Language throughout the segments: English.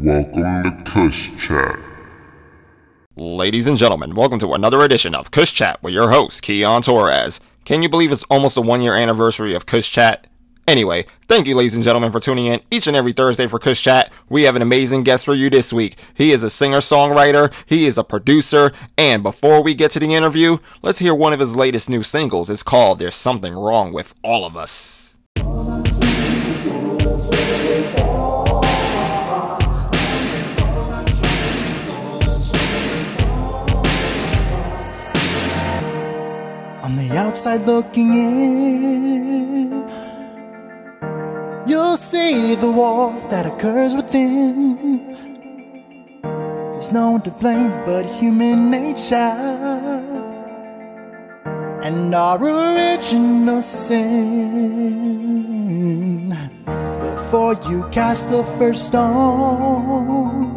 Welcome to Kush Chat. Ladies and gentlemen, welcome to another edition of Kush Chat with your host, Keon Torres. Can you believe it's almost a one year anniversary of Kush Chat? Anyway, thank you, ladies and gentlemen, for tuning in each and every Thursday for Kush Chat. We have an amazing guest for you this week. He is a singer songwriter, he is a producer, and before we get to the interview, let's hear one of his latest new singles. It's called There's Something Wrong with All of Us. The outside looking in, you'll see the war that occurs within. There's no one to blame but human nature and our original sin. Before you cast the first stone,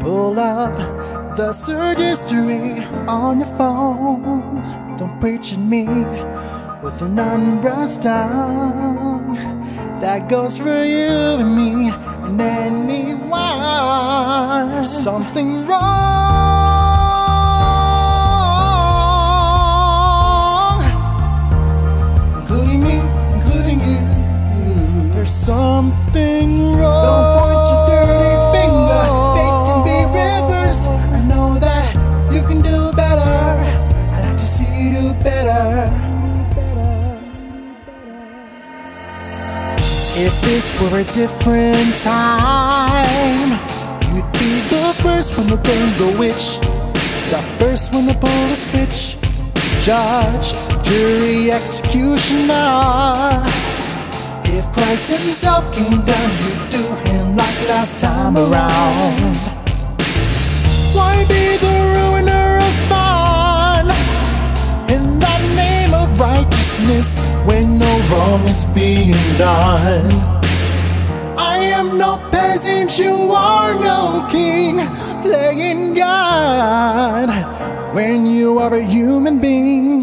pull up the search history on your phone. Don't preach at me with an unbrassed tongue. That goes for you and me and anyone. Something wrong, different time, you'd be the first one to burn the witch, the first one to pull the switch. Judge, jury, executioner. If Christ himself came down, you'd do him like last time around. Why be the ruiner of fun? In the name of righteousness, when no wrong is being done. No peasant, you are no king, playing God when you are a human being.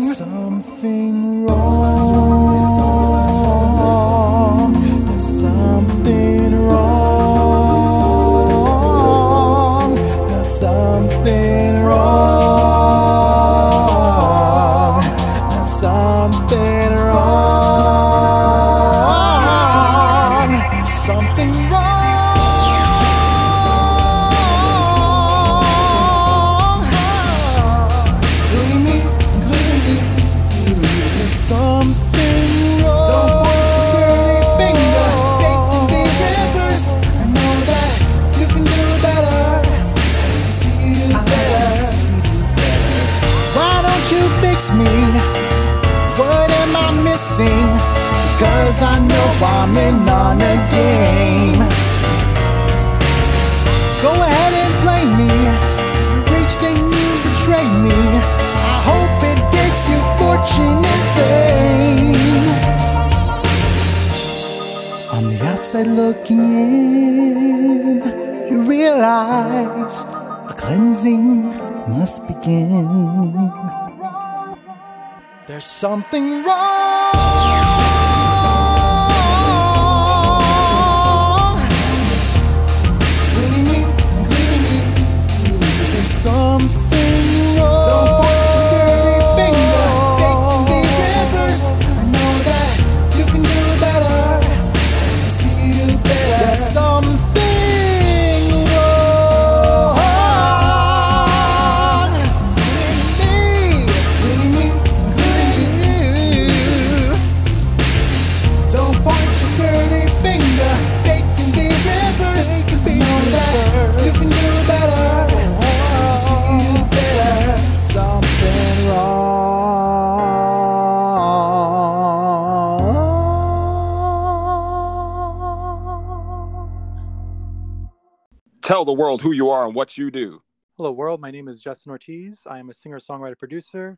The world who you are and what you do. Hello, world. My name is Justin Ortiz. I am a singer, songwriter, producer,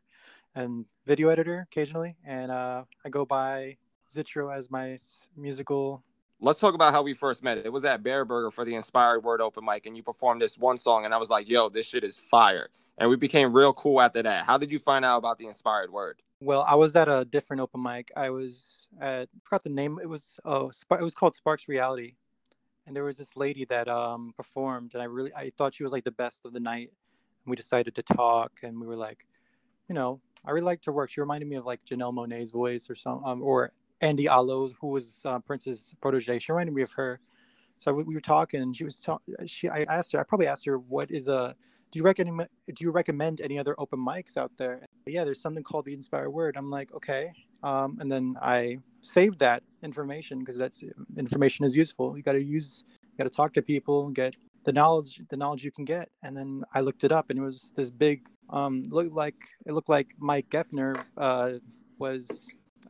and video editor occasionally. And uh, I go by Zitro as my musical. Let's talk about how we first met. It was at Bareburger for the Inspired Word open mic, and you performed this one song, and I was like, yo, this shit is fire. And we became real cool after that. How did you find out about the Inspired Word? Well, I was at a different open mic. I was at I forgot the name. It was oh, it was called Sparks Reality, and there was this lady that um performed, and I really I thought she was like the best of the night. And we decided to talk, and we were like, you know, I really liked her work. She reminded me of like Janelle Monae's voice or some, um, or Andy Allo, who was uh, Prince's protege. She reminded me of her. So we, we were talking, and she was talking. She, I asked her. I probably asked her, "What is a? Do you recommend? Do you recommend any other open mics out there?" Yeah, there's something called the Inspired Word. I'm like, okay. Um, and then I saved that information because that's information is useful. You got to use, you got to talk to people, get the knowledge, the knowledge you can get. And then I looked it up, and it was this big. Um, looked like it looked like Mike Geffner uh, was.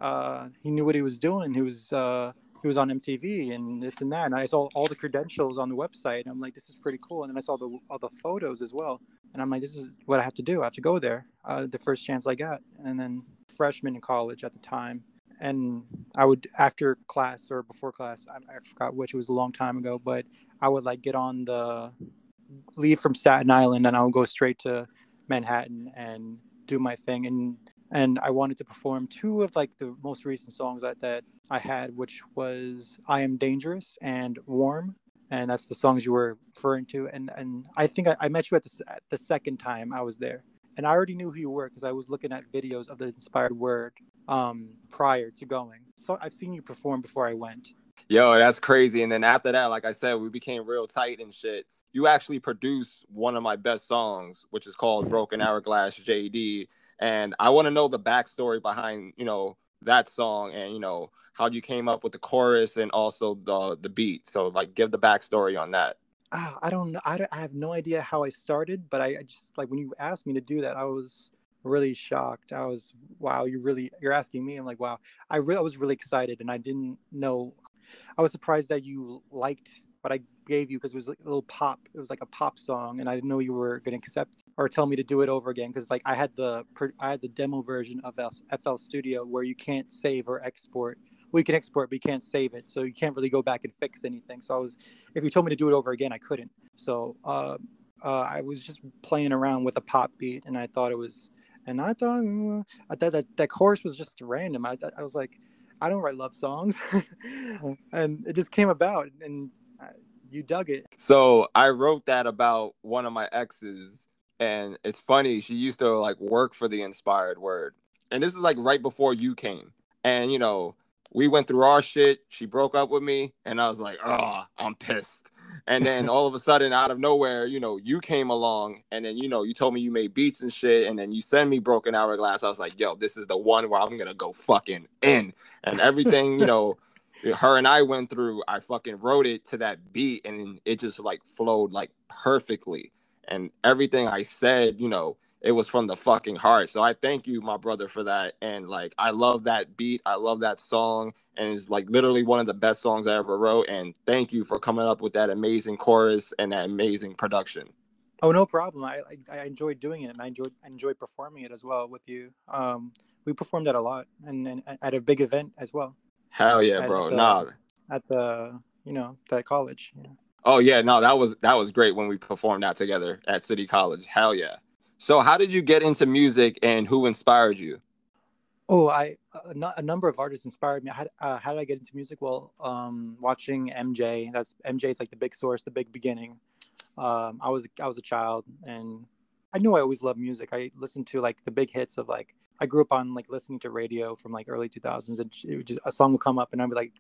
Uh, he knew what he was doing. He was. Uh, he was on MTV and this and that. And I saw all the credentials on the website. And I'm like, this is pretty cool. And then I saw the all the photos as well. And I'm like, this is what I have to do. I have to go there. Uh, the first chance I got. And then freshman in college at the time. And I would after class or before class, I, I forgot which. It was a long time ago, but I would like get on the leave from Staten Island and I would go straight to Manhattan and do my thing. And and I wanted to perform two of like the most recent songs that, that I had, which was "I Am Dangerous" and "Warm," and that's the songs you were referring to. And and I think I, I met you at the, at the second time I was there, and I already knew who you were because I was looking at videos of the Inspired Word um, prior to going. So I've seen you perform before I went. Yo, that's crazy. And then after that, like I said, we became real tight and shit. You actually produced one of my best songs, which is called "Broken Hourglass JD." and I want to know the backstory behind you know that song and you know how you came up with the chorus and also the the beat. So like, give the backstory on that. Uh, I don't know. I, I have no idea how I started, but I, I just like when you asked me to do that, I was really shocked. I was wow, you really you're asking me. I'm like wow. I really I was really excited, and I didn't know. I was surprised that you liked what I gave you because it was like a little pop. It was like a pop song, and I didn't know you were going to accept or tell me to do it over again because like I had the I had the demo version of FL Studio where you can't save or export. We can export, but you can't save it, so you can't really go back and fix anything. So I was, if you told me to do it over again, I couldn't. So uh, uh, I was just playing around with a pop beat, and I thought it was, and I thought uh, I thought that that chorus was just random. I I was like, I don't write love songs, and it just came about, and you dug it. So I wrote that about one of my exes, and it's funny. She used to like work for the Inspired Word, and this is like right before you came. And you know, we went through our shit. She broke up with me, and I was like, oh, I'm pissed. And then all of a sudden, out of nowhere, you know, you came along, and then you know, you told me you made beats and shit, and then you send me Broken Hourglass. I was like, yo, this is the one where I'm gonna go fucking in, and everything, you know her and I went through, I fucking wrote it to that beat and it just like flowed like perfectly. And everything I said, you know, it was from the fucking heart. So I thank you, my brother, for that. And like, I love that beat. I love that song. And it's like literally one of the best songs I ever wrote. And thank you for coming up with that amazing chorus and that amazing production. Oh, no problem. I, I, I enjoyed doing it and I enjoyed, I enjoyed performing it as well with you. Um, we performed that a lot and, and at a big event as well. Hell yeah, bro. The, nah. At the you know that college. Yeah. Oh yeah, no, that was that was great when we performed that together at City College. Hell yeah. So how did you get into music and who inspired you? Oh, I a, number of artists inspired me. How, uh, how did I get into music? Well, um, watching MJ. That's MJ is like the big source, the big beginning. Um, I was I was a child and I knew I always loved music. I listened to like the big hits of like I grew up on like listening to radio from like early 2000s, and it would just a song would come up, and I'd be like,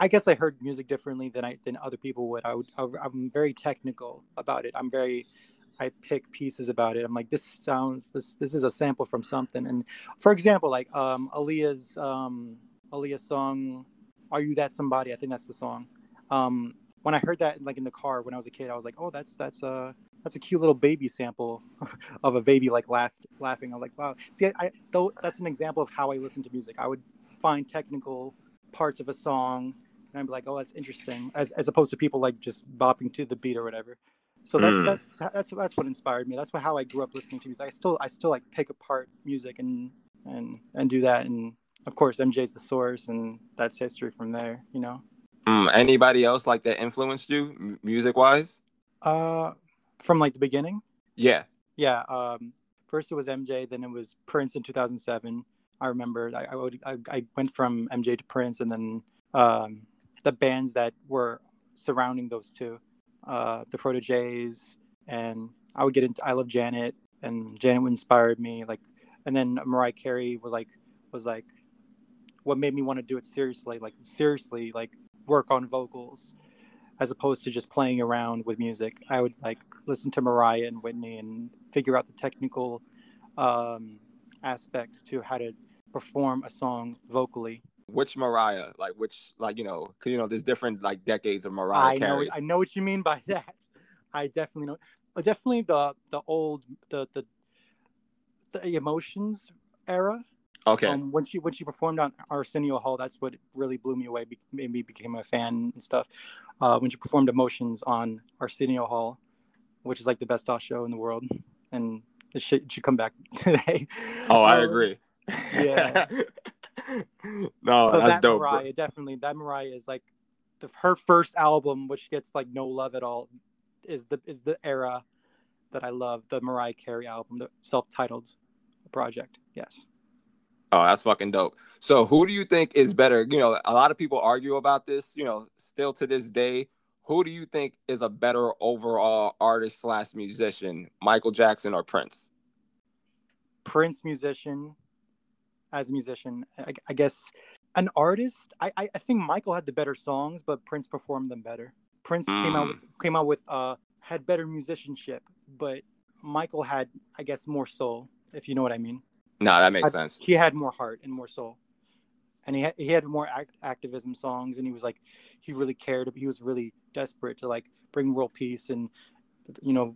I guess I heard music differently than I than other people would. I would I'm very technical about it. I'm very I pick pieces about it. I'm like, this sounds this this is a sample from something. And for example, like um Aaliyah's um Aaliyah's song, "Are You That Somebody?" I think that's the song. Um, when I heard that like in the car when I was a kid, I was like, oh, that's that's uh that's a cute little baby sample of a baby like laugh, laughing. I'm like, wow. See, I, I though that's an example of how I listen to music. I would find technical parts of a song and I'd be like, oh, that's interesting, as as opposed to people like just bopping to the beat or whatever. So that's mm. that's that's that's what inspired me. That's what, how I grew up listening to music. I still I still like pick apart music and and and do that. And of course, MJ's the source, and that's history from there. You know. Mm, anybody else like that influenced you music wise? Uh, from like the beginning. Yeah. Yeah. Um, first it was MJ, then it was Prince in 2007. I remember I, I, would, I, I went from MJ to Prince, and then um, the bands that were surrounding those two, uh, the proteges, and I would get into. I love Janet, and Janet inspired me. Like, and then Mariah Carey was like was like what made me want to do it seriously. Like seriously, like work on vocals as opposed to just playing around with music. I would like listen to Mariah and Whitney and figure out the technical um, aspects to how to perform a song vocally. Which Mariah? Like which? Like you know, cause you know, there's different like decades of Mariah I Carey. know, I know what you mean by that. I definitely know. uh, Definitely the the old the the the emotions era. okay. Um, when she when she performed on Arsenio Hall, that's what really blew me away. Be, made me became a fan and stuff. Uh, when she performed Emotions on Arsenio Hall, which is like the best off show in the world, and it should, it should come back today. oh, I Um, agree. yeah. no, so that's that dope. bro. Mariah definitely that Mariah is like the, her first album, which gets like no love at all, is the is the era that I love. The Mariah Carey album, the self-titled project. Yes. Oh, that's fucking dope. So, who do you think is mm-hmm. better? You know, a lot of people argue about this. You know, still to this day, who do you think is a better overall artist slash musician, Michael Jackson or Prince? Prince musician, as a musician, I, I guess an artist. I, I think Michael had the better songs, but Prince performed them better. Prince came out with, came out with uh had better musicianship, but Michael had I guess more soul, if you know what I mean. No, that makes I- sense. He had more heart and more soul, and he had, he had more act- activism songs, and he was like he really cared. He was really desperate to like bring world peace and you know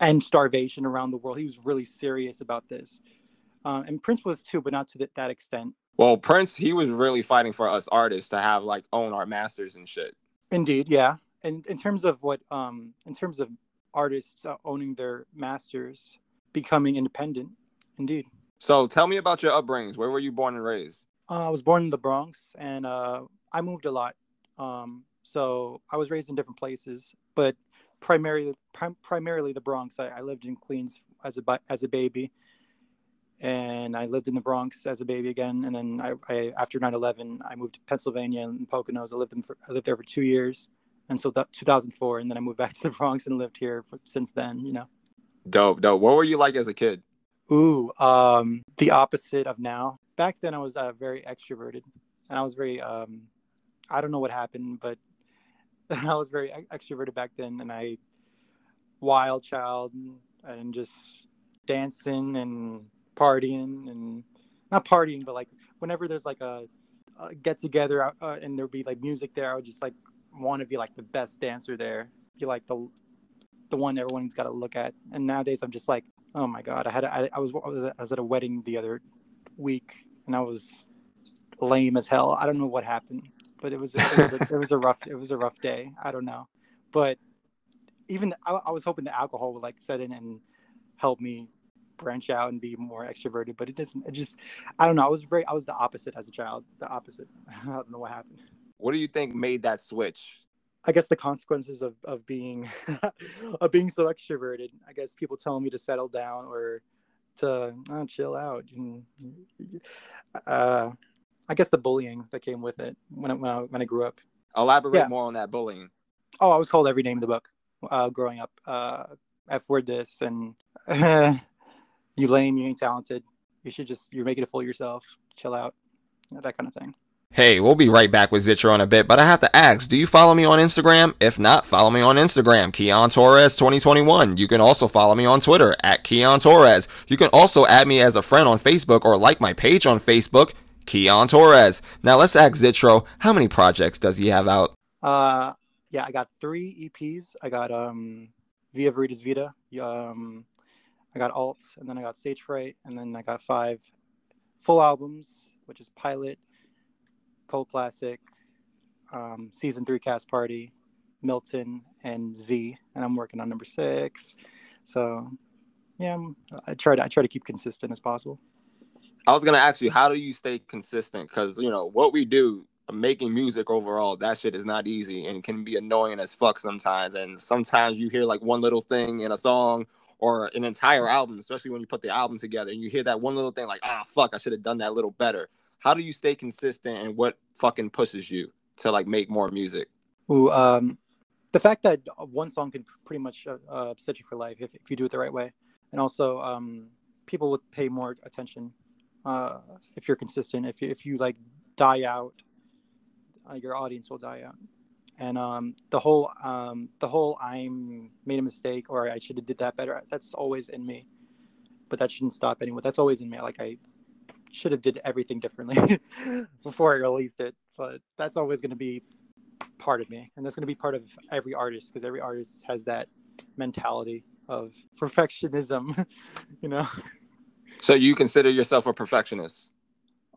end starvation around the world. He was really serious about this, uh, and Prince was too, but not to that, that extent. Well, Prince, he was really fighting for us artists to have like own our masters and shit. Indeed, yeah. And in terms of what, um, in terms of artists uh, owning their masters, becoming independent, indeed. So, tell me about your upbringings. Where were you born and raised? Uh, I was born in the Bronx, and uh, I moved a lot. Um, so I was raised in different places, but primarily, prim- primarily the Bronx. I, I lived in Queens as a as a baby, and I lived in the Bronx as a baby again. And then I, I after 9/11, I moved to Pennsylvania and Poconos. I lived in for, I lived there for two years until that 2004, and then I moved back to the Bronx and lived here for, since then. You know. Dope, dope. What were you like as a kid? Ooh, um, the opposite of now. Back then, I was uh, very extroverted, and I was very, um, I don't know what happened, but I was very extroverted back then, and I, wild child, and just dancing and partying, and not partying, but like whenever there's like a, a get together uh, and there'd be like music there, I would just like want to be like the best dancer there, be like the, the one everyone's got to look at. And nowadays, I'm just like Oh my god! I had I, I was I was, I was at a wedding the other week, and I was lame as hell. I don't know what happened, but it was it was a, it was a rough it was a rough day. I don't know, but even I, I was hoping the alcohol would like set in and help me branch out and be more extroverted, but it doesn't. It just I don't know. I was very I was the opposite as a child. The opposite. I don't know what happened. What do you think made that switch? I guess the consequences of, of being of being so extroverted. I guess people telling me to settle down or to oh, chill out. Uh, I guess the bullying that came with it when I, when I, when I grew up. Elaborate Yeah. more on that bullying. Oh, I was called every name in the book uh, growing up. Uh, F word this and you lame, you ain't talented. You should just you're making a fool of yourself. Chill out, that kind of thing. Hey, we'll be right back with Zitro in a bit, but I have to ask, do you follow me on Instagram? If not, follow me on Instagram, Keon Torres 2021. You can also follow me on Twitter at Keon Torres. You can also add me as a friend on Facebook or like my page on Facebook, Keon Torres. Now let's ask Zitro, how many projects does he have out? Uh, yeah, I got three EPs. I got um, Via Veritas Vita. Um, I got Alt, and then I got Stage Fright, and then I got five full albums, which is Pilot, Cold Classic, um, Season Three Cast Party, Milton, and Z. And I'm working on number six. So, yeah, I'm, I try to I try to keep consistent as possible. I was gonna ask you, how do you stay consistent? Because you know what we do, making music overall, that shit is not easy and can be annoying as fuck sometimes. And sometimes you hear like one little thing in a song or an entire album, especially when you put the album together, and you hear that one little thing like, ah, fuck, I should have done that little better. How do you stay consistent, and what fucking pushes you to like make more music? Ooh, um, the fact that one song can pretty much uh, uh, upset you for life if, if you do it the right way, and also um, people would pay more attention uh, if you're consistent. If you, if you like die out, uh, your audience will die out. And um, the whole um, the whole I'm made a mistake or I should have did that better. That's always in me, but that shouldn't stop anyone. That's always in me. Like I should have did everything differently before I released it. But that's always going to be part of me, and that's going to be part of every artist because every artist has that mentality of perfectionism. you know. So you consider yourself a perfectionist?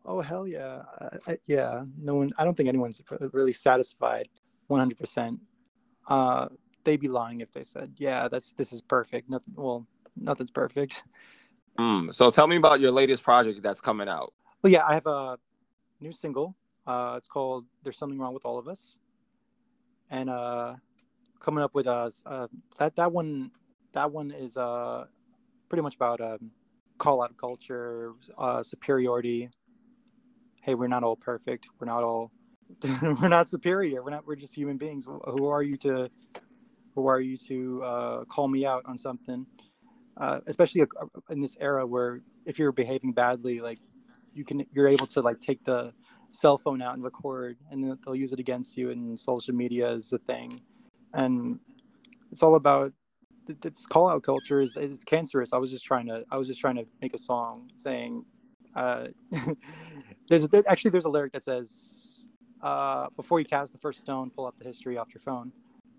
Oh hell yeah, I, yeah. No one. I don't think anyone's really satisfied, one hundred percent. Uh, they'd be lying if they said, "Yeah, that's this is perfect." Nothing. Well, nothing's perfect. Mm, so tell me about your latest project that's coming out. Well, yeah, I have a new single. Uh, it's called "There's Something Wrong with All of Us," and uh, coming up with uh, uh that that one that one is uh pretty much about um, call out culture, uh, superiority, hey, we're not all perfect. We're not all we're not superior. We're not. We're just human beings. Who are you to who are you to uh, call me out on something? Uh, especially uh, in this era where if you're behaving badly, like you can, you're able to like take the cell phone out and record, and they'll use it against you. And social media is a thing, and it's all about this call out culture is, is cancerous. I was just trying to I was just trying to make a song saying uh, there's actually there's a lyric that says uh, before you cast the first stone, pull up the history off your phone.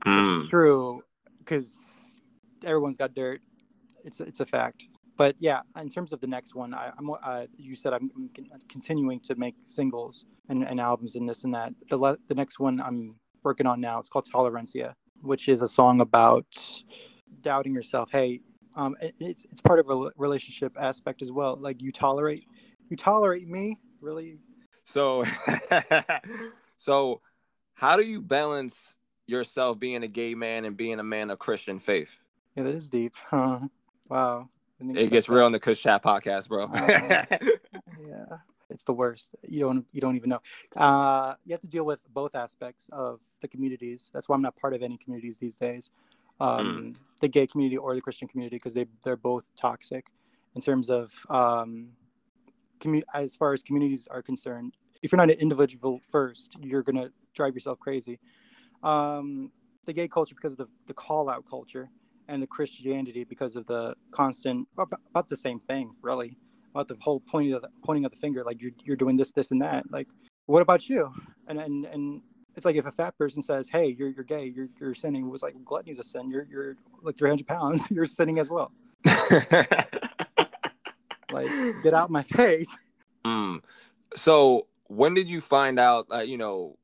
Mm. Hmm. true because everyone's got dirt. It's it's a fact. But yeah, in terms of the next one, I, am uh, you said I'm continuing to make singles and, and albums and this and that. The le- the next one I'm working on now. It's called Tolerancia, which is a song about doubting yourself. Hey, um, it, it's it's part of a relationship aspect as well. Like you tolerate you tolerate me really so so how do you balance yourself being a gay man and being a man of christian faith? Yeah that is deep. Huh wow it gets real on the kush chat podcast bro. Uh, yeah. It's the worst. You don't you don't even know. Uh, you have to deal with both aspects of the communities. That's why i'm not part of any communities these days. Um, mm. the gay community or the christian community because they they're both toxic in terms of um, commu- as far as communities are concerned, if you're not an individual first, you're gonna drive yourself crazy. Um, the gay culture because of the, the call out culture, and the Christianity because of the constant about, the same thing, really, about the whole pointing of the, pointing of the finger, like you're you're doing this, this, and that. Like, what about you? And and and it's like if a fat person says, "Hey, you're you're gay, you're you're sinning," it was like gluttony's a sin. You're you're like 300 pounds, you're sinning as well. like get out my face mm. so when did you find out that you know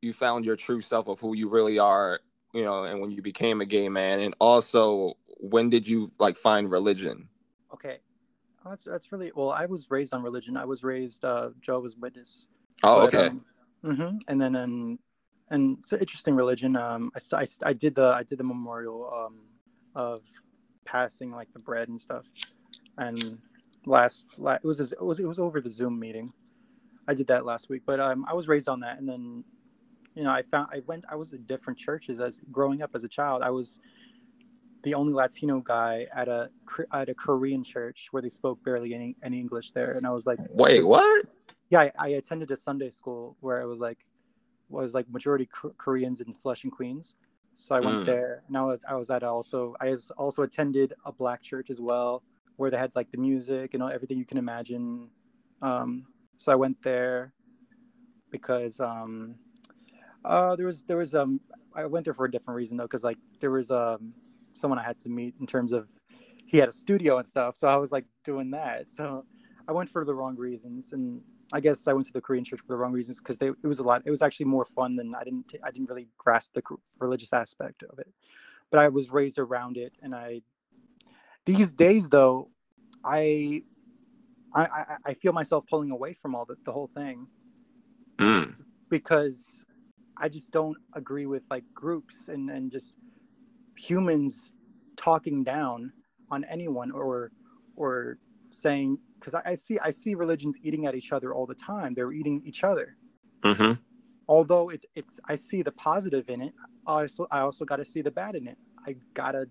you found your true self of who you really are you know and when you became a gay man? And also when did you like find religion? Okay. That's that's really well i was raised on religion. I was raised uh jehovah's witness. Oh but, okay. um, mm-hmm. and then and and it's an interesting religion. Um I, st- I, st- I did the i did the memorial um of passing like the bread and stuff. And last, last it was it was it was over the Zoom meeting. I did that last week, but um, I was raised on that, and then you know I found I went I was in different churches as growing up as a child. I was the only Latino guy at a at a Korean church where they spoke barely any, any English there, and I was like, wait, what? Yeah, I, I attended a Sunday school where it was like was like majority Koreans in Flushing, Queens. So I went mm. there, and I was I was at also I was also attended a black church as well where they had like the music and all, everything you can imagine. Um, so I went there because um, uh, there was there was um I went there for a different reason though because like there was um someone I had to meet in terms of he had a studio and stuff so I was like doing that. So I went for the wrong reasons and I guess I went to the Korean church for the wrong reasons because it was a lot it was actually more fun than I didn't I didn't really grasp the religious aspect of it. But I was raised around it and I these days, though, I, I, I feel myself pulling away from all the, the whole thing mm. because I just don't agree with like groups and, and just humans talking down on anyone or or saying because I, I, see I see religions eating at each other all the time. They're eating each other, mm-hmm. although it's it's I see the positive in it, I also I also got to see the bad in it. I gotta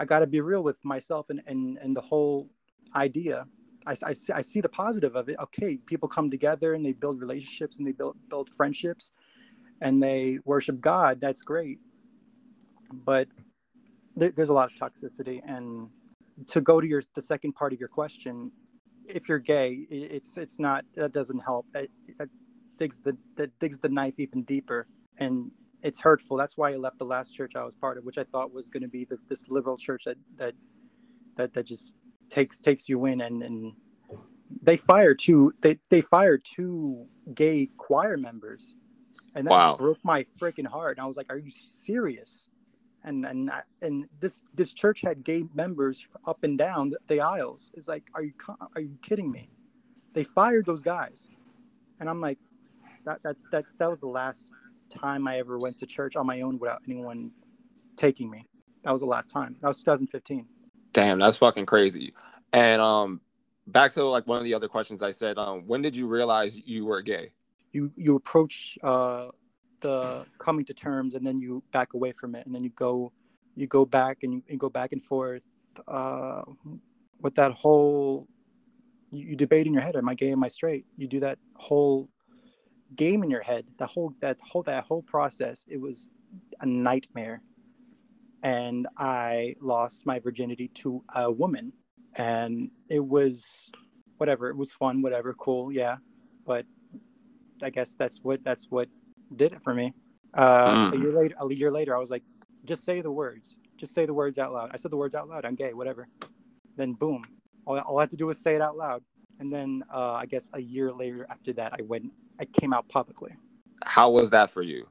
I gotta be real with myself and and and the whole idea. I, I, see, I see the positive of it. Okay, people come together and they build relationships and they build build friendships, and they worship God. That's great, but there, there's a lot of toxicity. And to go to your the second part of your question, if you're gay, it's it's not that doesn't help. That, that digs the that digs the knife even deeper, and it's hurtful. That's why I left the last church I was part of, which I thought was going to be this, this liberal church that that that that just takes takes you in and and they fire two they they fired two gay choir members. And that Wow. broke my freaking heart. And i was like are you serious? And and I- and this this church had gay members up and down the, the aisles. It's like are you are you kidding me? They fired those guys. And i'm like that that's that's that was the last time i ever went to church on my own without anyone taking me. That was the last time. That was 2015 Damn, that's fucking crazy. And um, back to like one of the other questions I said. Um, when did you realize you were gay? you you approach uh, the coming to terms and then you back away from it and then you go you go back and you, you go back and forth uh, with that whole you, you debate in your head am i gay am i straight you do that whole game in your head that whole that whole that whole process it was a nightmare and i lost my virginity to a woman and it was whatever it was fun whatever cool yeah but I guess that's what that's what did it for me. Uh, A Mm. year later, a year later, I was like, just say the words, just say the words out loud. I said the words out loud. I'm gay, whatever. Then boom, all, all I had to do was say it out loud. And then uh, I guess a year later after that, I went, I came out publicly. How was that for you?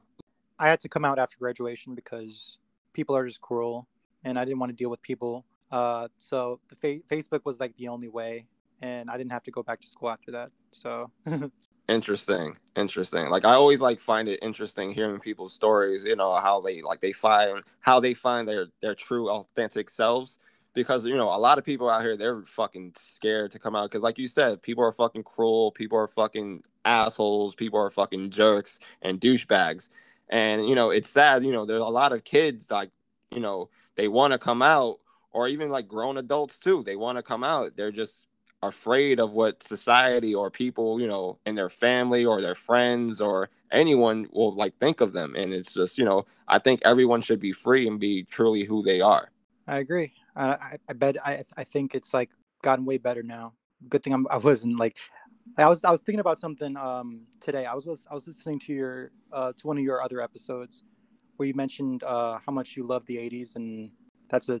I had to come out after graduation because people are just cruel, and I didn't want to deal with people. Uh, so the fa- Facebook was like the only way, and I didn't have to go back to school after that. So Interesting, interesting. Like I always like find it interesting hearing people's stories. You know how they like they find how they find their their true authentic selves. Because you know a lot of people out here they're fucking scared to come out. Because like you said, people are fucking cruel. People are fucking assholes. People are fucking jerks and douchebags. And you know it's sad. You know there's a lot of kids like you know they want to come out, or even like grown adults too. They want to come out. They're just afraid of what society or people, you know, in their family or their friends or anyone will like think of them. And it's just, you know, I think everyone should be free and be truly who they are. I agree. I, I bet I I think it's like gotten way better now. Good thing I'm, I wasn't like I was I was thinking about something um today. I was I was listening to your uh to one of your other episodes where you mentioned uh how much you love the 80s and that's a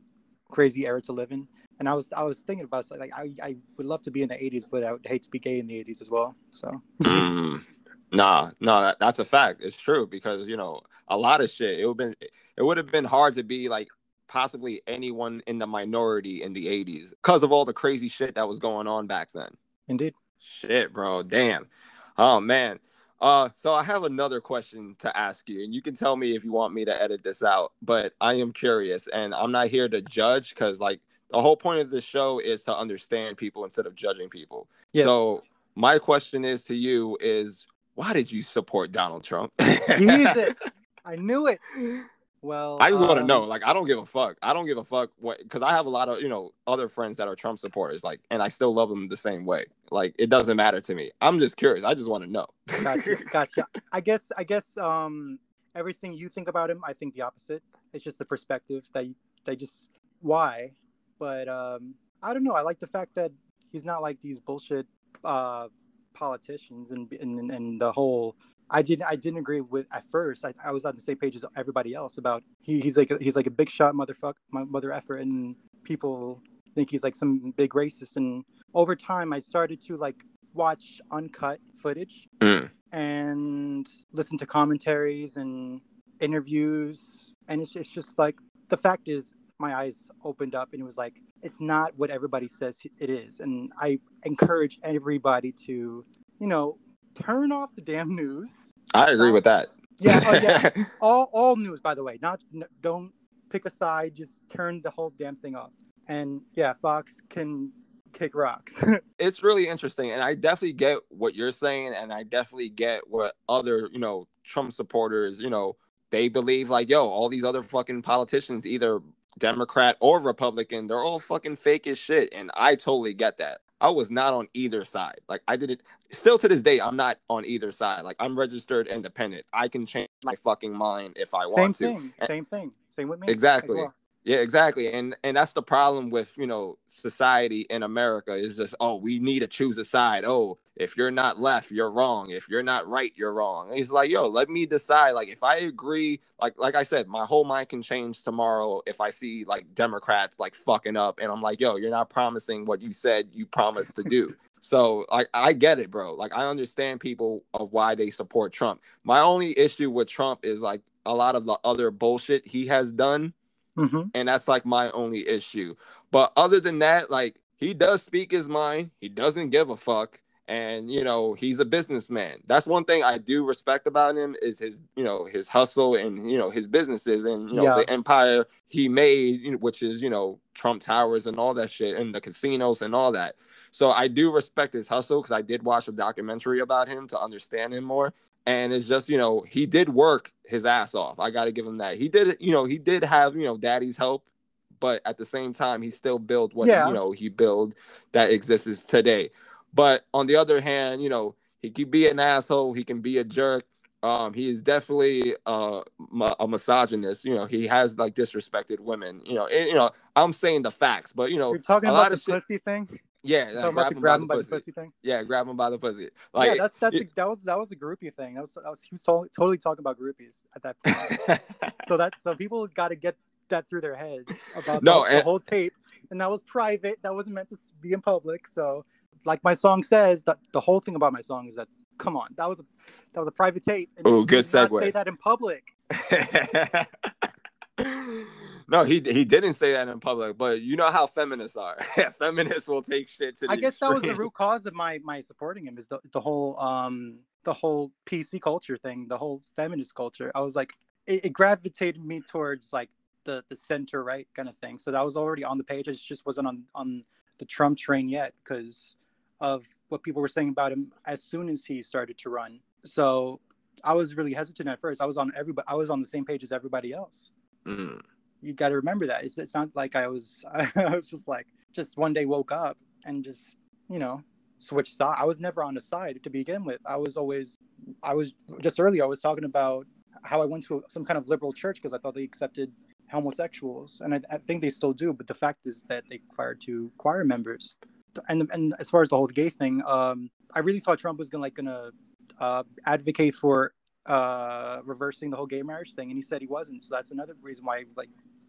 crazy era to live in. And I was I was thinking about like I I would love to be in the 80s, but I would hate to be gay in the 80s as well. So Mm. Nah, no, that, that's a fact. It's true because you know a lot of shit. It would been it would have been hard to be like possibly anyone in the minority in the '80s because of all the crazy shit that was going on back then. indeed. Shit, bro. Damn. Oh man. Uh so I have another question to ask you and you can tell me if you want me to edit this out, but I am curious and I'm not here to judge cuz like the whole point of this show is to understand people instead of judging people. Yes. So my question is to you is why did you support Donald Trump? Jesus. I knew it. Well, I just want to um, know. Like, I don't give a fuck. I don't give a fuck what because I have a lot of you know other friends that are Trump supporters. Like, and I still love them the same way. Like, it doesn't matter to me. I'm just curious. I just want to know. gotcha gotcha i guess i guess um everything you think about him i think the opposite it's just the perspective that they just why but um i don't know i like the fact that he's not like these bullshit uh politicians and and, and the whole i didn't i didn't agree with at first i, I was on the same page as everybody else about he, he's like a, he's like a big shot motherfucker mother effort and people think he's like some big racist and over time i started to like watch uncut footage Mm. and listen to commentaries and interviews and it's, it's just like the fact is my eyes opened up and it was like it's not what everybody says it is. And i encourage everybody to you know turn off the damn news. I agree with that. yeah oh, yeah. All all news by the way. Not n- don't pick a side. Just turn the whole damn thing off. And yeah fox can kick rocks. it's really interesting. And i definitely get what you're saying. And i definitely get what other you know trump supporters you know they believe like yo all these other fucking politicians either democrat or republican they're all fucking fake as shit and i totally get that i was not on either side like i did it still to this day i'm not on either side like i'm registered independent i can change my fucking mind if i same want to Same thing. Same thing. Same with me. Exactly. well. Yeah, exactly. And and that's the problem with, you know, society in America is just, oh, we need to choose a side. Oh, if you're not left, you're wrong. If you're not right, you're wrong. And it's like, yo, let me decide. Like if I agree, like like I said, my whole mind can change tomorrow if I see like Democrats like fucking up and I'm like, yo, you're not promising what you said you promised to do. So like I get it, bro. Like I understand people of why they support Trump. My only issue with Trump is like a lot of the other bullshit he has done Mhm. and that's like my only issue. But other than that, like he does speak his mind. He doesn't give a fuck, and you know he's a businessman. That's one thing I do respect about him is his you know his hustle and you know his businesses and you know Yeah. the empire he made, which is you know Trump Towers and all that shit and the casinos and all that. So I do respect his hustle because I did watch a documentary about him to understand him more. And it's just, you know, he did work his ass off. I got to give him that. He did, you know, he did have, you know, daddy's help, but at the same time, he still built what, Yeah. you know, he built that exists today. But on the other hand, you know, he can be an asshole. He can be a jerk. Um, he is definitely uh, a misogynist. You know, he has like disrespected women. You know, and, you know, I'm saying the facts, but you know, You're talking a about lot the of shit- pussy thing. Yeah, like, grab him grab by him by the the pussy. thing. Yeah, grab him by the pussy. Like, yeah, that's that's it- a, that was that was a groupie thing. That was, that was he was totally, totally talking about groupies at that point. so that so people got to get that through their heads about No, the, the and- whole tape, and that was private. That wasn't meant to be in public. So, like my song says, that the whole thing about my song is that come on, that was a that was a private tape. Oh, good segue. Say that in public. no, he he didn't say that in public, but you know how feminists are. feminists will take shit to the I guess that was the root cause of my my supporting him is the, the whole um the whole PC culture thing, the whole feminist culture. I was like, it, it gravitated me towards like the the center right kind of thing. So that was already on the page. I just wasn't on on the Trump train yet because of what people were saying about him as soon as he started to run. So I was really hesitant at first. I was on everybody. I was on the same page as everybody else. Mm. You got to remember that. It's, it's not like I was. I was just like just one day woke up and just you know switched side. I was never on a side to begin with. I was always. I was just earlier. I was talking about how I went to some kind of liberal church because I thought they accepted homosexuals, and I, I think they still do. But the fact is that they fired two choir members. And and as far as the whole gay thing, um, I really thought Trump was gonna like gonna uh, advocate for uh, reversing the whole gay marriage thing, and he said he wasn't. So that's another reason why I like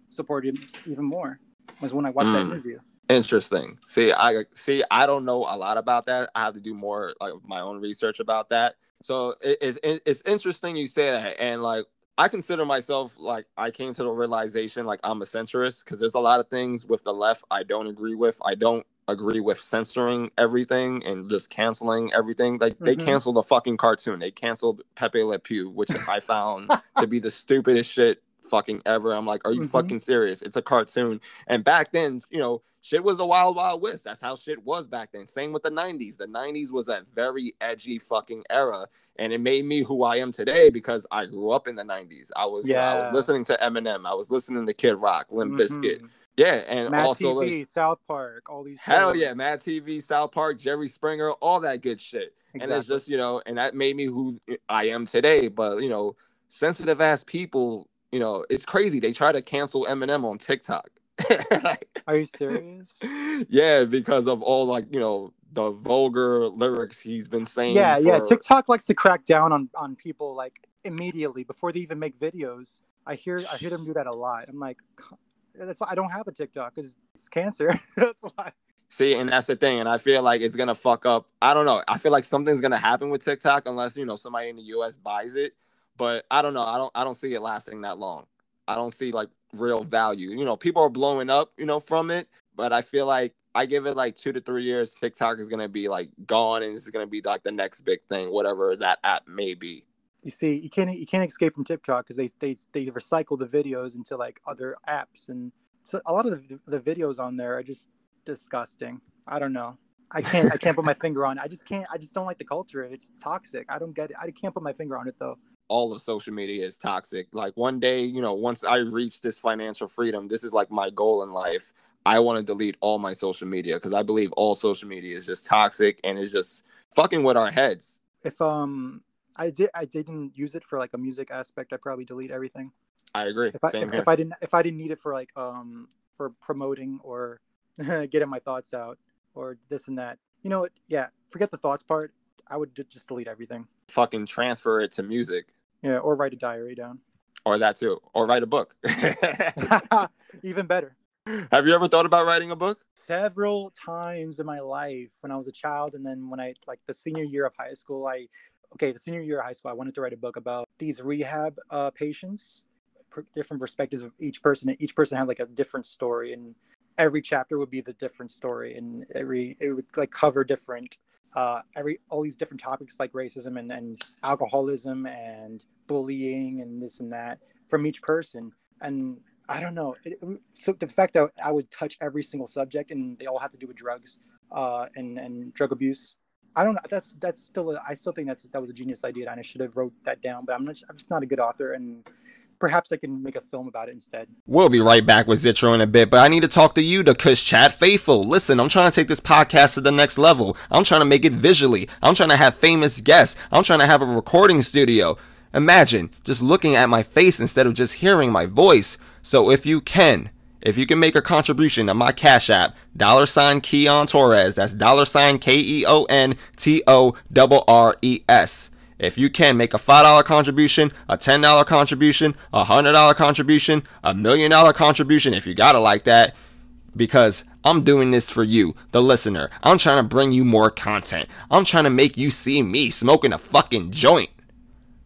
supported him even more. Was when I watched that Mm. interview. Interesting. See, I see. I don't know a lot about that. I have to do more like my own research about that. So it, it's it- it's interesting you say that, and like I consider myself like I came to the realization like I'm a centrist because there's a lot of things with the left I don't agree with. I don't agree with censoring everything and just canceling everything. Like they Mhm. canceled the fucking cartoon. They canceled Pepe Le Pew, which I found to be the stupidest shit fucking ever. I'm like, are you Mhm. fucking serious? It's a cartoon. And back then, you know, shit was the wild, wild west. That's how shit was back then. Same with the 90s. The 90s was a very edgy fucking era. And it made me who I am today because I grew up in the 90s. I was, know, I was Yeah. listening to Eminem. I was listening to Kid Rock, Limp Bizkit. Yeah. And Mad also, like, TV, South Park, all these. hell shows. yeah, Mad TV, South Park, Jerry Springer, all that good shit. Exactly. And it's just, you know, and that made me who I am today. But, you know, sensitive ass people, you know, it's crazy. They try to cancel Eminem on TikTok. Like, Are you serious? yeah, because of all like, you know, the vulgar lyrics he's been saying. yeah, yeah. TikTok likes to crack down on on people like immediately before they even make videos. I hear I hear them do that a lot. I'm like, "C- that's why I don't have a TikTok because it's cancer. that's why. See, and that's the thing. And I feel like it's gonna fuck up. I don't know. I feel like something's gonna happen with TikTok unless you know somebody in the US buys it. But I don't know. I don't I don't see it lasting that long. I don't see like real value. You know, people are blowing up, you know, from it. But I feel like I give it like two to three years, TikTok is gonna be like gone and it's gonna be like the next big thing, whatever that app may be. You see, you can't you can't escape from TikTok because they they they recycle the videos into like other apps, and so a lot of the, the videos on there are just disgusting. I don't know. I can't I can't put my finger on it. I just can't I just don't like the culture. It's toxic. I don't get it. I can't put my finger on it though. All of social media is toxic. Like one day, you know, once I reach this financial freedom, this is like my goal in life. I want to delete all my social media because I believe all social media is just toxic and is just fucking with our heads. If um I did I didn't use it for like a music aspect, I'd probably delete everything. I agree. If I, Same if, here. if I didn't if I didn't need it for like um for promoting or getting my thoughts out or this and that. You know what? Yeah, forget the thoughts part. I would ju- just delete everything. fucking transfer it to music Yeah, or write a diary down. or that too, or write a book. Even better. Have you ever thought about writing a book? Several times in my life when I was a child, and then when I like the senior year of high school, I okay, the senior year of high school, I wanted to write a book about these rehab uh, patients, different perspectives of each person. And Each person had like a different story, and every chapter would be the different story, and every it would like cover different uh, every all these different topics like racism and, and alcoholism and bullying and this and that from each person. And I don't know. It, so the fact that I would touch every single subject and they all have to do with drugs uh, and and drug abuse. I don't know. That's that's still. A, I still think that's that was a genius idea, and I should have wrote that down. But I'm not. I'm just not a good author, and perhaps I can make a film about it instead. We'll be right back with Zitro in a bit, but I need to talk to you, the Kush Chat Faithful. Listen, I'm trying to take this podcast to the next level. I'm trying to make it visually. I'm trying to have famous guests. I'm trying to have a recording studio. Imagine just looking at my face instead of just hearing my voice. So if you can, if you can make a contribution to my Cash App, dollar sign Keon Torres, that's dollar sign K E O N T O R R E S. If you can make a $5 contribution, a $10 contribution, a $100 contribution, a million dollar contribution, if you got it like that, because I'm doing this for you, the listener. I'm trying to bring you more content. I'm trying to make you see me smoking a fucking joint.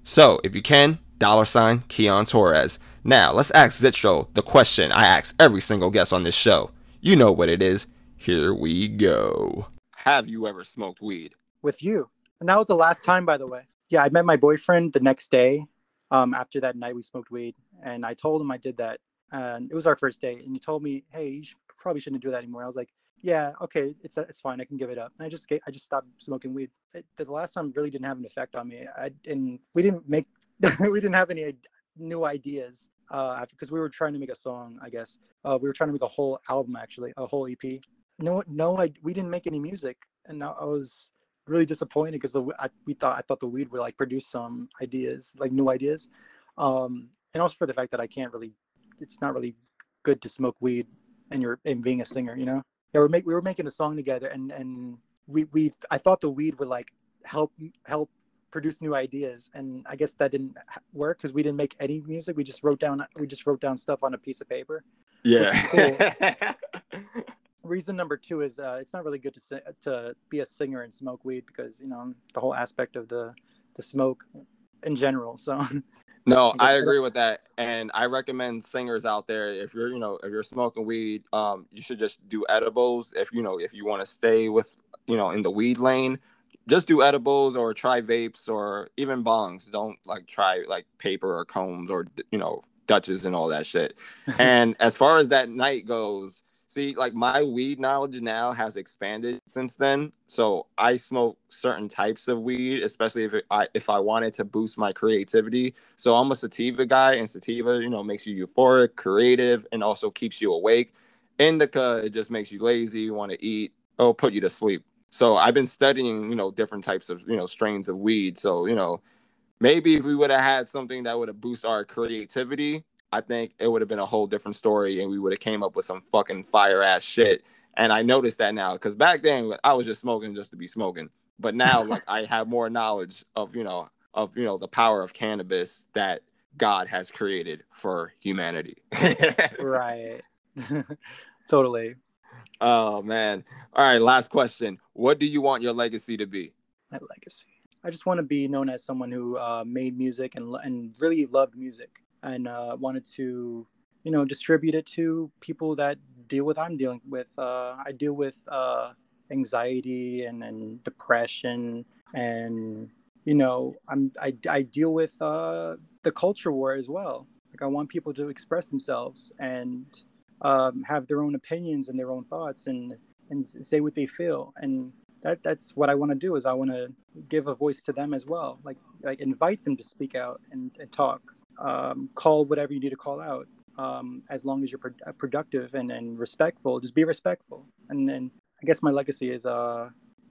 So, if you can, dollar sign Keon Torres. Now, let's ask Zitro the question I ask every single guest on this show. You know what it is. Here we go. Have you ever smoked weed? with you. And that was the last time, by the way. Yeah, I met my boyfriend the next day. Um, after that night, we smoked weed, and I told him I did that, and it was our first date. And he told me, "Hey, you should, probably shouldn't do that anymore." I was like, "Yeah, okay, it's it's fine. I can give it up." And I just I just stopped smoking weed. It, the last time really didn't have an effect on me. I and we didn't make we didn't have any new ideas uh, because we were trying to make a song. I guess uh, we were trying to make a whole album, actually, a whole EP. No, no, I, we didn't make any music, and I was really disappointed because we thought I thought the weed would like produce some ideas, like new ideas, um, and also for the fact that I can't really, it's not really good to smoke weed and you're and being a singer, you know. Yeah, we're make, we were making a song together, and and we we I thought the weed would like help help produce new ideas, and I guess that didn't work because we didn't make any music. We just wrote down we just wrote down stuff on a piece of paper. Yeah. reason number two is uh, it's not really good to to be a singer and smoke weed because you know the whole aspect of the the smoke in general. So No, I I agree with that, and I recommend singers out there if you're, you know, if you're smoking weed, um, you should just do edibles. If you know, if you want to stay with, you know, in the weed lane, just do edibles or try vapes or even bongs. Don't like try like paper or combs or you know Dutches and all that shit. and as far as that night goes, see, like my weed knowledge now has expanded since then. So I smoke certain types of weed, especially if it, I if I wanted to boost my creativity. So I'm a sativa guy, and sativa, you know, makes you euphoric, creative, and also keeps you awake. Indica, it just makes you lazy, you want to eat, or put you to sleep. So I've been studying, you know, different types of, you know, strains of weed. So, you know, maybe if we would have had something that would have boosted our creativity, I think it would have been a whole different story and we would have came up with some fucking fire ass shit. And I noticed that now because back then I was just smoking just to be smoking. But now like I have more knowledge of, you know, of you know the power of cannabis that God has created for humanity. right, totally. Oh man. All right, last question. What do you want your legacy to be? My legacy. I just want to be known as someone who uh, made music and and really loved music and uh, wanted to, you know, distribute it to people that deal with I'm dealing with. Uh, I deal with uh, anxiety and, and depression and you know I'm I, I deal with uh, the culture war as well. Like I want people to express themselves and um, have their own opinions and their own thoughts and and say what they feel and that that's what i want to do is i want to give a voice to them as well like like invite them to speak out and, and talk um, call whatever you need to call out um, as long as you're pro- uh, productive and, and respectful just be respectful and then i guess my legacy is uh,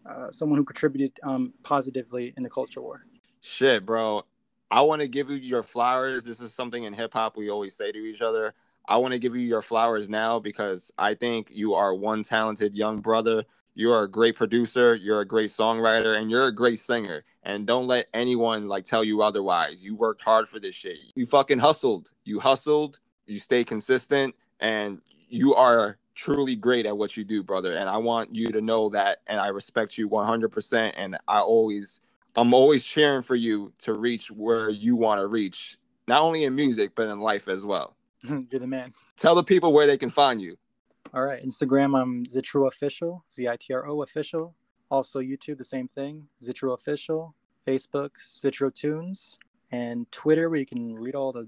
uh, someone who contributed um, positively in the culture war Shit, bro. I want to give you your flowers. This is something in hip hop we always say to each other. I want to give you your flowers now because I think you are one talented young brother. You are a great producer, you're a great songwriter, and you're a great singer. And don't let anyone like tell you otherwise. You worked hard for this shit. You fucking hustled. You hustled, you stay consistent, and you are truly great at what you do, brother. And I want you to know that and I respect you 100% and I always I'm always cheering for you to reach where you want to reach, not only in music, but in life as well. you're the man Tell the people where they can find you. All right, Instagram, I'm Zitro Official, Z I T R O Official. Also, YouTube, the same thing, Zitro Official. Facebook, Zitro Tunes. And Twitter, where you can read all the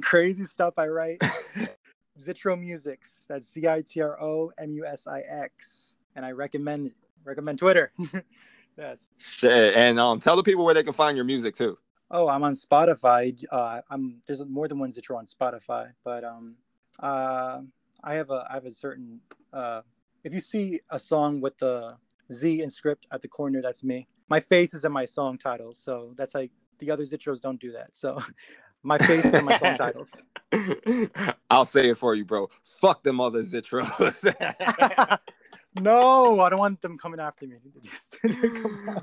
crazy stuff I write. Zitro Musix, that's Z I T R O M U S I X. And I recommend recommend Twitter. yes. Shit. And um, tell the people where they can find your music too. Oh, I'm on Spotify. Uh, I'm there's more than ones one Zitro on Spotify, but um, uh, I have a I have a certain uh, if you see a song with the Z in script at the corner, that's me. My face is in my song titles, so that's like the other Zitros don't do that. So my face is in my song titles. I'll say it for you, bro. Fuck them other Zitros. no, I don't want them coming after me.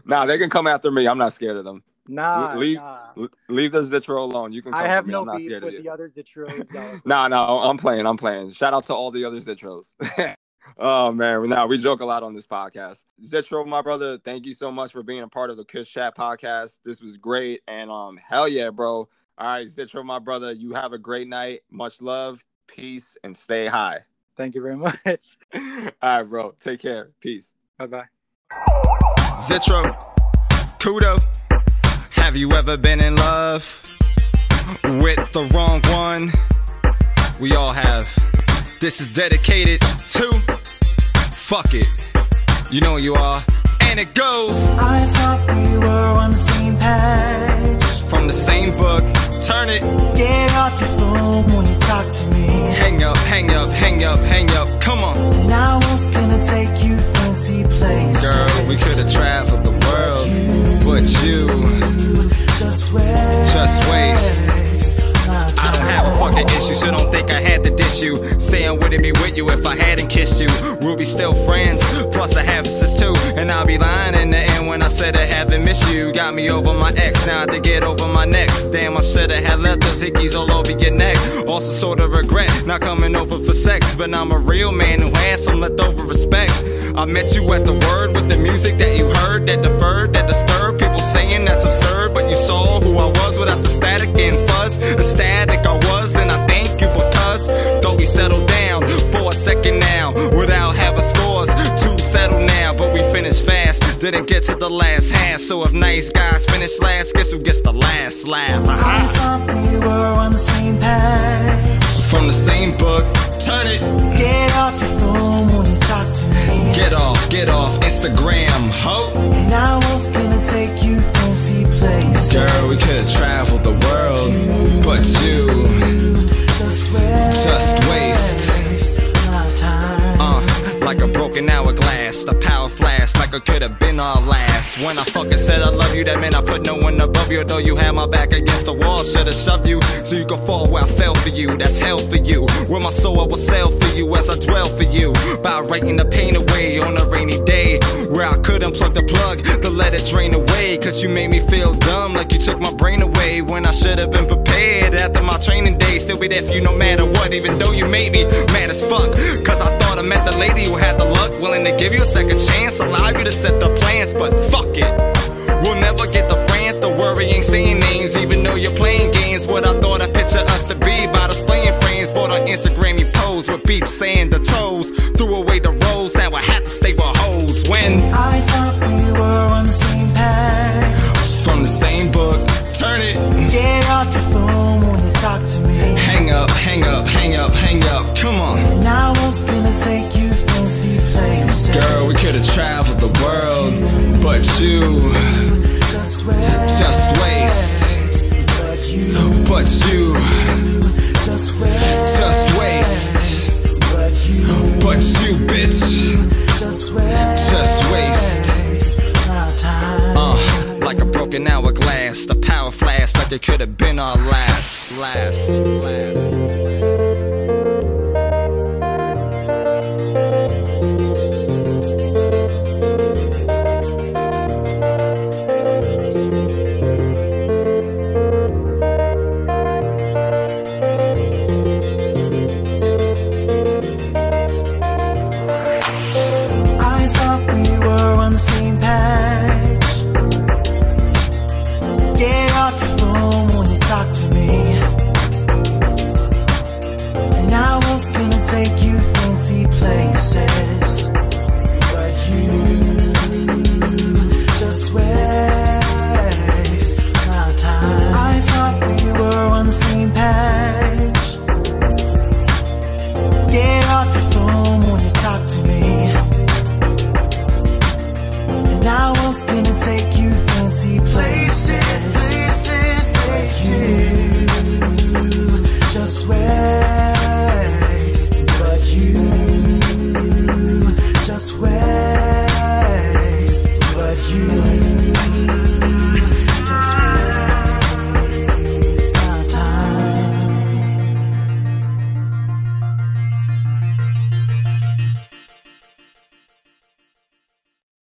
Nah, they can come after me. I'm not scared of them. Nah, leave- nah. Leave the Zitro alone. You can come I have me. no I'm not beef scared of with you. the other Zitros. y'all. Nah, no, I'm playing. I'm playing. Shout out to all the other Zitros. oh man, now we joke a lot on this podcast. Zitro, my brother, thank you so much for being a part of the Kush Chat podcast. This was great, and um, hell yeah, bro. All right, Zitro, my brother, you have a great night. Much love, peace, and stay high. Thank you very much. all right, bro. Take care. Peace. Bye bye. Zitro, Kudo, have you ever been in love with the wrong one? We all have. This is dedicated to fuck it. You know you are. And it goes I thought we were on the same page. from the same book. Turn it, Get off your phone when you talk to me. hang up, hang up, hang up, hang up. Come on. Now I was gonna take you fancy places. Girl, we could have traveled the you just waste. just waste. Fucking issue, so don't think I had to dish you. Say I wouldn't be with you if I hadn't kissed you. We'll be still friends, plus I have sisters too. And I'll be lying in the end when I said I haven't missed you. Got me over my ex, now I to get over my next. Damn, I should've had left those hickeys all over your neck. Also, sort of regret not coming over for sex. But I'm a real man who has some leftover respect. I met you at the word with the music that you heard, that deferred, that disturbed. People saying that's absurd, but you saw who I was without the static and fuzz. Ecstatic I was, and I you because though we settled down for a second now without having scores to settle now, but we finished fast. Didn't get to the last half, so if nice guys finish last, guess who gets the last laugh? I thought we were on the same page. From the same book, turn it. Get off your phone when you talk to me. Get off, get off Instagram, ho. Now I was gonna take you fancy places. Girl, we could have traveled the world, but you just waste. just waste. my time. Uh, like a broken hourglass, the power flash, like I could have been our last. When I fucking said I love you, that meant I put no one above you. Though you had my back against the wall, should've shoved you so you could fall where I fell for you. That's hell for you. With my soul, I will sell for you as I dwell for you. By writing the pain away on a rainy day where I couldn't plug the plug to let it drain away. Cause you made me feel dumb, like you took my brain away when I should have been prepared after my training day. Still be there for you no matter what, even though you made me mad as fuck. Cause I thought I met the lady who had the luck, willing to give you a second chance, allow you to set the plans, but fuck it. We'll never get to France, don't worry, ain't saying names, even though you're playing games. What I thought I picture us to be by displaying frames. Bought on Instagram, you pose with beach sand, the toes. Threw away the rolls, now I had to stay with hoes. When I thought we were on the same page. from the same book, turn it. Get off your phone when you talk to me. Hang up, hang up, hang up, hang up, come on. Now was gonna take you fancy fancy places. Girl, we could have traveled the world, but you just waste, just waste. but you just waste, just waste. but you But you, bitch, just waste. just waste. Uh, like a broken hourglass, the power flash like it could have been our last, last, last.